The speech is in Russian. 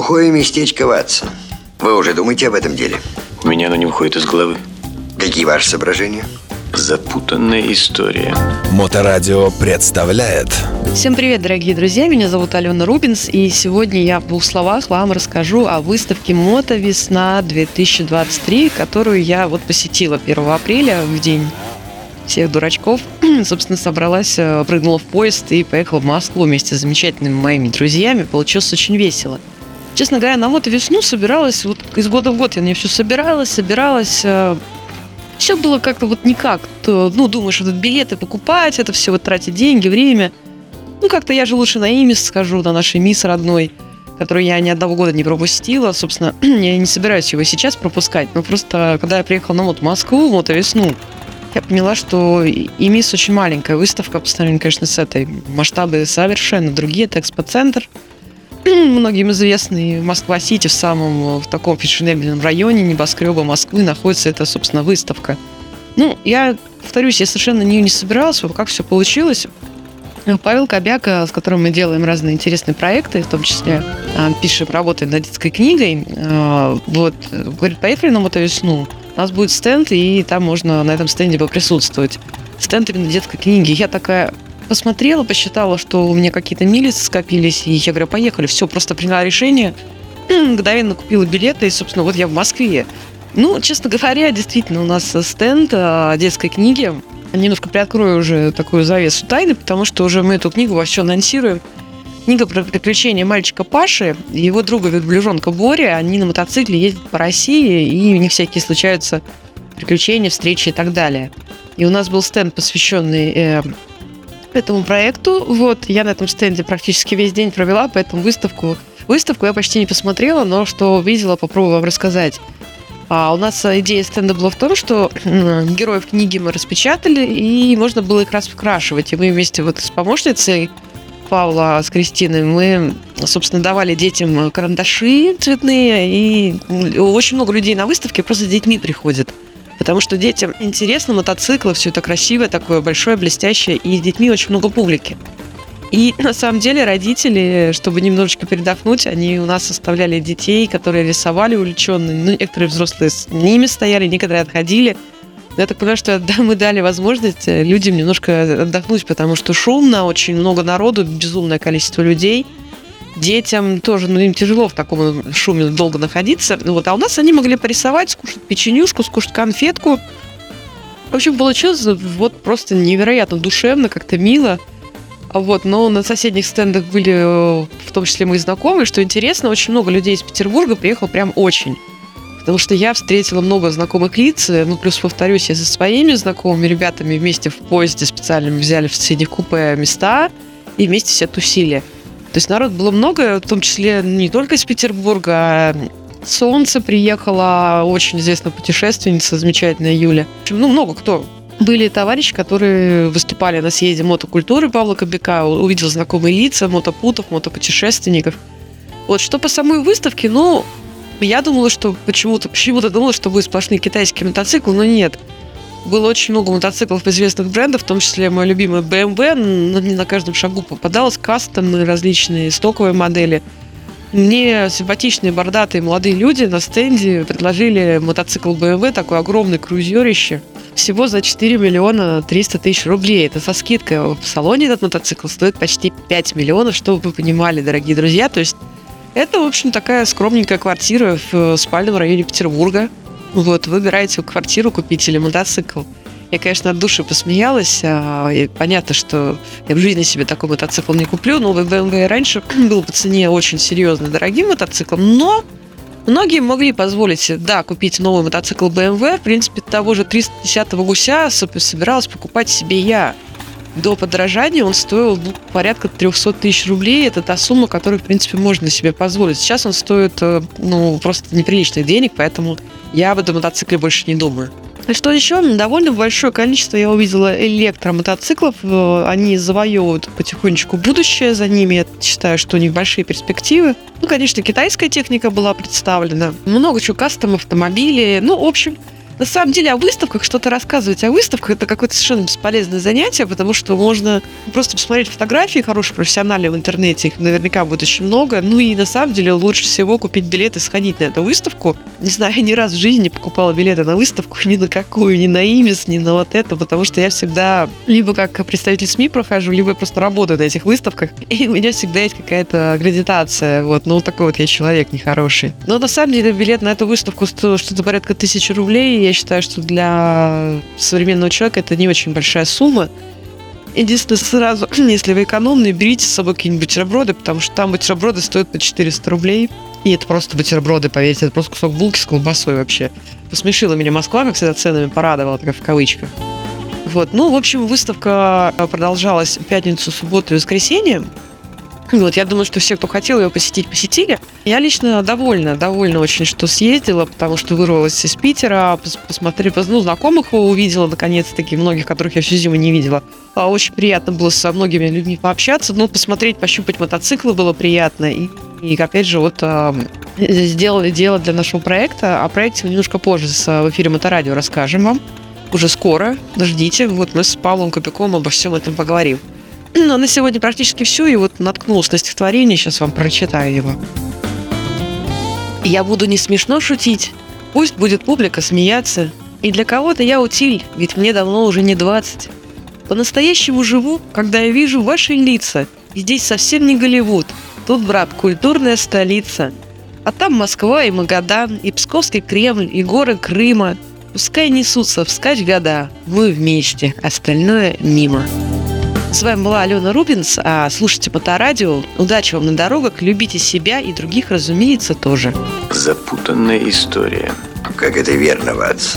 Глухое местечко Ватсон. Вы уже думаете об этом деле? У меня оно не выходит из головы. Какие ваши соображения? Запутанная история. Моторадио представляет Всем привет, дорогие друзья! Меня зовут Алена Рубинс, и сегодня я в двух словах вам расскажу о выставке «Мото Весна 2023», которую я вот посетила 1 апреля, в день всех дурачков. Собственно, собралась, э, прыгнула в поезд и поехала в Москву вместе с замечательными моими друзьями. Получилось очень весело. Честно говоря, на вот весну собиралась, вот из года в год я на нее все собиралась, собиралась. э, Все было как-то вот никак. То, ну, думаешь, вот билеты покупать, это все вот тратить деньги, время. Ну, как-то я же лучше на имис скажу, на нашей мисс родной, которую я ни одного года не пропустила. Собственно, я не собираюсь его сейчас пропускать. Но просто, когда я приехала на вот Москву, вот весну, я поняла, что и мисс очень маленькая выставка по сравнению, конечно, с этой. Масштабы совершенно другие. Это экспоцентр, многим известный Москва-Сити в самом в таком фешенебельном районе небоскреба Москвы находится эта, собственно, выставка. Ну, я повторюсь, я совершенно на нее не собиралась, как все получилось. Павел Кобяка, с которым мы делаем разные интересные проекты, в том числе а, пишем, работаем над детской книгой, вот, говорит, поехали на мотовесну, у нас будет стенд, и там можно на этом стенде поприсутствовать. Стенд именно детской книги. Я такая посмотрела, посчитала, что у меня какие-то милицы скопились, и я говорю, поехали, все, просто приняла решение, мгновенно купила билеты, и, собственно, вот я в Москве. Ну, честно говоря, действительно, у нас стенд а, детской книги. Немножко приоткрою уже такую завесу тайны, потому что уже мы эту книгу вообще анонсируем. Книга про приключения мальчика Паши и его друга верблюжонка Боря. Они на мотоцикле ездят по России, и у них всякие случаются приключения, встречи и так далее. И у нас был стенд, посвященный э, этому проекту. Вот, я на этом стенде практически весь день провела, поэтому выставку, выставку я почти не посмотрела, но что видела, попробую вам рассказать. А у нас идея стенда была в том, что м, героев книги мы распечатали, и можно было их раскрашивать. И мы вместе вот с помощницей Павла с Кристиной мы, собственно, давали детям карандаши цветные, и очень много людей на выставке просто с детьми приходят. Потому что детям интересно мотоциклы, все это красивое, такое большое, блестящее, и с детьми очень много публики. И на самом деле родители, чтобы немножечко передохнуть, они у нас оставляли детей, которые рисовали увлеченные. Ну, некоторые взрослые с ними стояли, некоторые отходили. Но я так понимаю, что да, мы дали возможность э, людям немножко отдохнуть, потому что шумно, очень много народу, безумное количество людей. Детям тоже, ну, им тяжело в таком шуме долго находиться. Ну, Вот, а у нас они могли порисовать, скушать печенюшку, скушать конфетку. В общем, получилось вот просто невероятно душевно, как-то мило. Вот, но на соседних стендах были э, в том числе мои знакомые. Что интересно, очень много людей из Петербурга приехало прям очень. Потому что я встретила много знакомых лиц. э, Ну, плюс, повторюсь, я со своими знакомыми ребятами вместе в поезде специально взяли в соседних купе места и вместе все тусили. То есть народ было много, в том числе не только из Петербурга, а Солнце приехала, очень известная путешественница, замечательная Юля. В общем, ну, много кто. Были товарищи, которые выступали на съезде мотокультуры Павла Кобяка, увидел знакомые лица мотопутов, мотопутешественников. Вот что по самой выставке, ну, я думала, что почему-то, почему-то думала, что будет сплошные китайские мотоциклы, но нет. Было очень много мотоциклов известных брендов, в том числе мой любимый BMW, но не на каждом шагу попадалось, кастомы различные, стоковые модели. Мне симпатичные бордатые молодые люди на стенде предложили мотоцикл BMW, такой огромный крузерище, всего за 4 миллиона 300 тысяч рублей. Это со скидкой. В салоне этот мотоцикл стоит почти 5 миллионов, чтобы вы понимали, дорогие друзья. То есть это, в общем, такая скромненькая квартира в э, спальном районе Петербурга. Вот, выбираете квартиру купить или мотоцикл. Я, конечно, от души посмеялась. а, и понятно, что я в жизни себе такой мотоцикл не куплю. Новый BMW раньше был по цене очень серьезно дорогим мотоциклом, но многие могли позволить, да, купить новый мотоцикл BMW. В принципе, того же 310-го гуся соб- собиралась покупать себе я. До подорожания он стоил ну, порядка 300 тысяч рублей. Это та сумма, которую, в принципе, можно себе позволить. Сейчас он стоит, э, ну, просто неприличных денег, поэтому я об этом мотоцикле больше не думаю. И Что еще? Довольно большое количество я увидела электромотоциклов. Э, Они завоевывают потихонечку будущее за ними. Я считаю, что у них большие перспективы. Ну, конечно, китайская техника была представлена. Много чего, кастом, автомобили. Ну, в общем, На самом деле о выставках что-то рассказывать о выставках это какое-то совершенно бесполезное занятие, потому что можно просто посмотреть фотографии хорошие, профессиональные в интернете, их наверняка будет очень много. Ну и на самом деле лучше всего купить билет и сходить на эту выставку. Не знаю, я ни раз в жизни не покупала билеты на выставку, ни на какую, ни на имис, ни на вот это, потому что я всегда либо как представитель СМИ прохожу, либо я просто работаю на этих выставках, и у меня всегда есть какая-то аккредитация. Вот, ну такой вот я человек нехороший. Но на самом деле билет на эту выставку стоил что-то порядка тысячи рублей. Я считаю, что для современного человека это не очень большая сумма. Единственное, сразу, если вы экономные, берите с собой какие-нибудь бутерброды, потому что там бутерброды стоят по 400 рублей. И это просто бутерброды, поверьте, это просто кусок булки с колбасой вообще. Посмешила меня Москва, как всегда, ценами порадовала, так в кавычках. Вот, ну, в общем, выставка продолжалась в пятницу, субботу и воскресенье. Вот, я думаю, что все, кто хотел ее посетить, посетили. Я лично довольна, довольна очень, что съездила, потому что вырвалась из Питера, пос посмотрели, ну, знакомых увидела, наконец-таки, многих, которых я всю зиму не видела. А очень приятно было со многими людьми пообщаться, ну, посмотреть, пощупать мотоциклы было приятно. И, и опять же, вот э, сделали дело для нашего проекта. О проекте мы немножко позже в эфире Моторадио расскажем вам. Уже скоро, ждите, вот мы с Павлом Копяком обо всем этом поговорим. Ну, на сегодня практически все, и вот наткнулась на стихотворение, сейчас вам прочитаю его. Я буду не смешно шутить, пусть будет публика смеяться, и для кого-то я утиль, ведь мне давно уже не двадцать. По-настоящему живу, когда я вижу ваши лица, и здесь совсем не Голливуд, тут, брат, культурная столица. А там Москва и Магадан, и Псковский Кремль, и горы Крыма. Пускай несутся вскачь года, мы вместе, остальное мимо. С вами была Алена Рубинс. А слушайте Моторадио. Удачи вам на дорогах. Любите себя и других, разумеется, тоже. Запутанная история. Как это верно, Ватс.